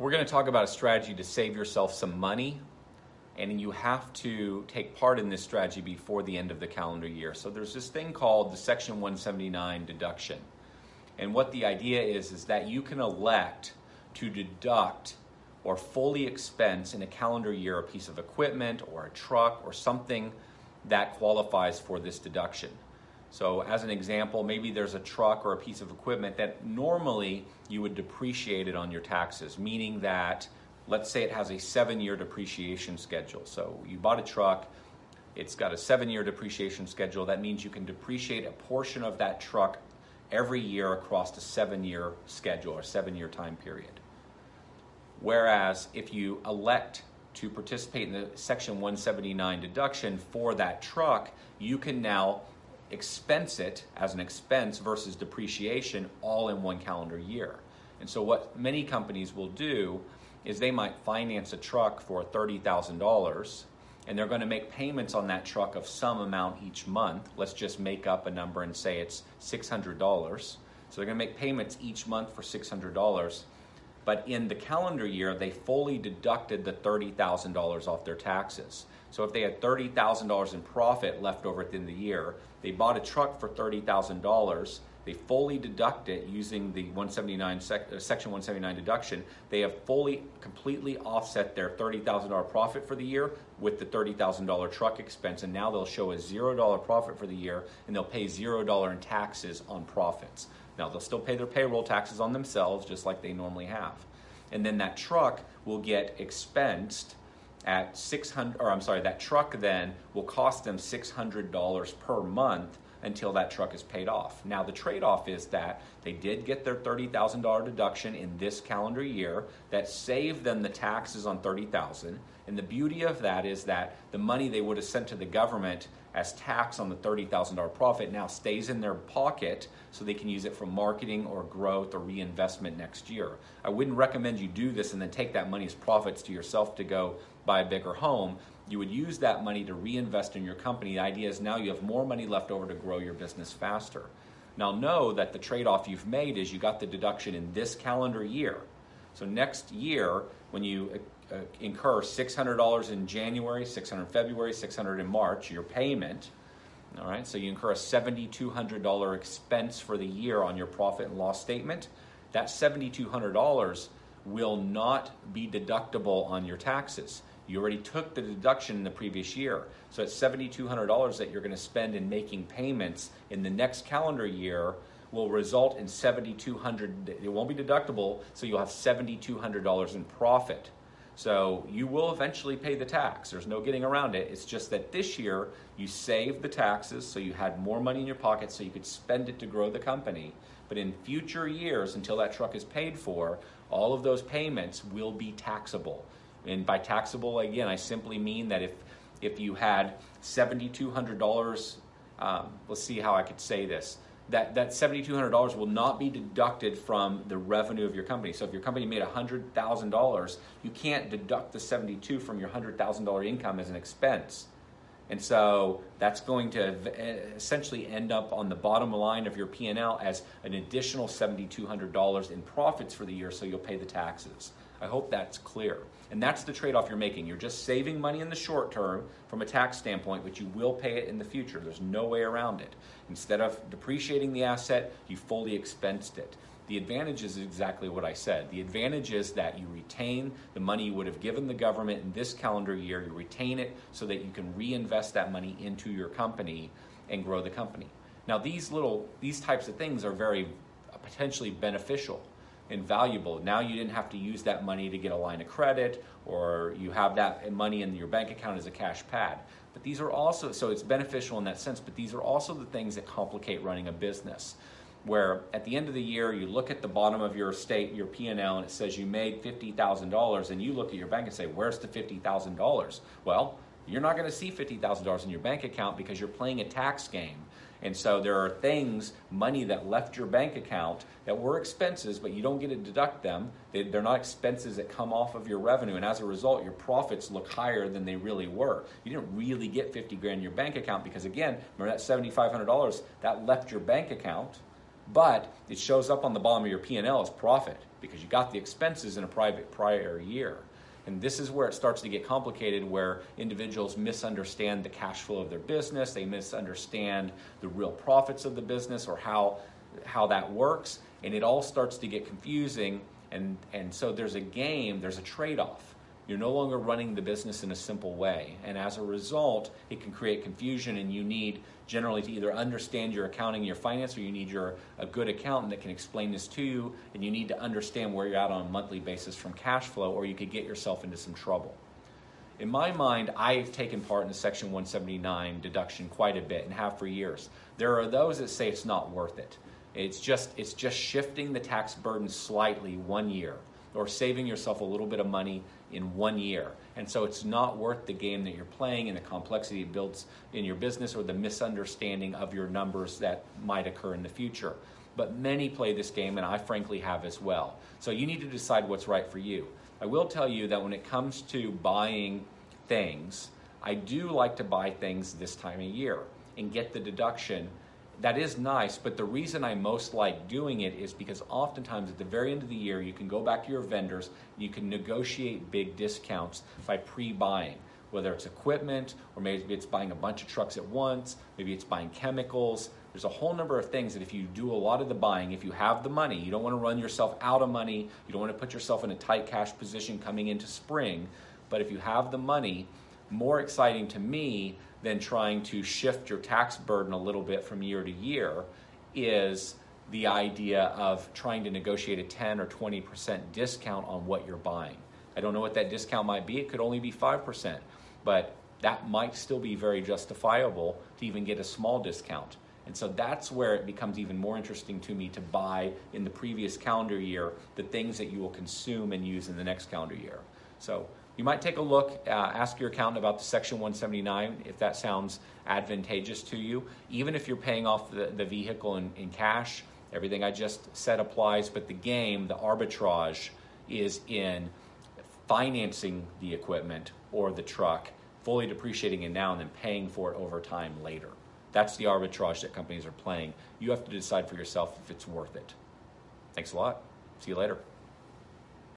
we're going to talk about a strategy to save yourself some money, and you have to take part in this strategy before the end of the calendar year. So there's this thing called the Section 179 deduction. And what the idea is is that you can elect to deduct or fully expense in a calendar year a piece of equipment or a truck or something that qualifies for this deduction. So, as an example, maybe there's a truck or a piece of equipment that normally you would depreciate it on your taxes, meaning that, let's say it has a seven year depreciation schedule. So, you bought a truck, it's got a seven year depreciation schedule. That means you can depreciate a portion of that truck every year across a seven year schedule or seven year time period. Whereas if you elect to participate in the Section 179 deduction for that truck, you can now expense it as an expense versus depreciation all in one calendar year. And so, what many companies will do is they might finance a truck for $30,000 and they're going to make payments on that truck of some amount each month. Let's just make up a number and say it's $600. So, they're going to make payments each month for $600 but in the calendar year, they fully deducted the $30,000 off their taxes. So if they had $30,000 in profit left over at the end of the year, they bought a truck for $30,000, they fully deduct it using the 179 sec, uh, section 179 deduction. They have fully, completely offset their $30,000 profit for the year with the $30,000 truck expense, and now they'll show a $0 profit for the year, and they'll pay $0 in taxes on profits. Now, they'll still pay their payroll taxes on themselves just like they normally have. And then that truck will get expensed at 600 or I'm sorry, that truck then will cost them $600 per month until that truck is paid off. Now the trade-off is that they did get their $30,000 deduction in this calendar year that saved them the taxes on 30,000 and the beauty of that is that the money they would have sent to the government as tax on the $30,000 profit now stays in their pocket so they can use it for marketing or growth or reinvestment next year. I wouldn't recommend you do this and then take that money as profits to yourself to go buy a bigger home. You would use that money to reinvest in your company. The idea is now you have more money left over to grow your business faster. Now, know that the trade off you've made is you got the deduction in this calendar year. So, next year, when you uh, incur $600 in January, 600 in February, 600 in March, your payment. All right, so you incur a $7,200 expense for the year on your profit and loss statement. That $7,200 will not be deductible on your taxes. You already took the deduction in the previous year. So it's $7,200 that you're going to spend in making payments in the next calendar year will result in 7200 it won't be deductible so you'll have $7200 in profit so you will eventually pay the tax. There's no getting around it. It's just that this year you saved the taxes so you had more money in your pocket so you could spend it to grow the company. But in future years, until that truck is paid for, all of those payments will be taxable. And by taxable, again, I simply mean that if if you had $7,200, um, let's see how I could say this that, that $7,200 will not be deducted from the revenue of your company. So if your company made $100,000, you can't deduct the 72 from your $100,000 income as an expense. And so that's going to essentially end up on the bottom line of your P&L as an additional $7,200 in profits for the year so you'll pay the taxes. I hope that's clear. And that's the trade off you're making. You're just saving money in the short term from a tax standpoint, but you will pay it in the future. There's no way around it. Instead of depreciating the asset, you fully expensed it. The advantage is exactly what I said. The advantage is that you retain the money you would have given the government in this calendar year. You retain it so that you can reinvest that money into your company and grow the company. Now, these little, these types of things are very potentially beneficial invaluable. Now you didn't have to use that money to get a line of credit or you have that money in your bank account as a cash pad. But these are also, so it's beneficial in that sense, but these are also the things that complicate running a business. Where at the end of the year, you look at the bottom of your state, your P&L, and it says you made $50,000, and you look at your bank and say, where's the $50,000? Well, you're not going to see $50,000 in your bank account because you're playing a tax game and so there are things, money that left your bank account that were expenses, but you don't get to deduct them. They, are not expenses that come off of your revenue. And as a result, your profits look higher than they really were. You didn't really get 50 grand in your bank account because, again, remember that $7,500 that left your bank account but it shows up on the bottom of your P&L as profit because you got the expenses in a private prior year. And this is where it starts to get complicated, where individuals misunderstand the cash flow of their business, they misunderstand the real profits of the business or how, how that works, and it all starts to get confusing. And, and so there's a game, there's a trade off. You're no longer running the business in a simple way. And as a result, it can create confusion, and you need generally to either understand your accounting, your finance, or you need your a good accountant that can explain this to you, and you need to understand where you're at on a monthly basis from cash flow, or you could get yourself into some trouble. In my mind, I've taken part in the Section 179 deduction quite a bit and have for years. There are those that say it's not worth it. It's just it's just shifting the tax burden slightly one year or saving yourself a little bit of money in one year. And so it's not worth the game that you're playing and the complexity it builds in your business or the misunderstanding of your numbers that might occur in the future. But many play this game, and I frankly have as well. So you need to decide what's right for you. I will tell you that when it comes to buying things, I do like to buy things this time of year and get the deduction that is nice, but the reason I most like doing it is because oftentimes at the very end of the year, you can go back to your vendors, you can negotiate big discounts by pre buying, whether it's equipment or maybe it's buying a bunch of trucks at once, maybe it's buying chemicals. There's a whole number of things that if you do a lot of the buying, if you have the money, you don't want to run yourself out of money, you don't want to put yourself in a tight cash position coming into spring, but if you have the money, more exciting to me than trying to shift your tax burden a little bit from year to year is the idea of trying to negotiate a 10 or 20% discount on what you're buying. I don't know what that discount might be. It could only be 5%, but that might still be very justifiable to even get a small discount. And so that's where it becomes even more interesting to me to buy in the previous calendar year the things that you will consume and use in the next calendar year. So you might take a look, uh, ask your accountant about the Section 179 if that sounds advantageous to you. Even if you're paying off the, the vehicle in, in cash, everything I just said applies, but the game, the arbitrage, is in financing the equipment or the truck, fully depreciating it now and then paying for it over time later. That's the arbitrage that companies are playing. You have to decide for yourself if it's worth it. Thanks a lot. See you later.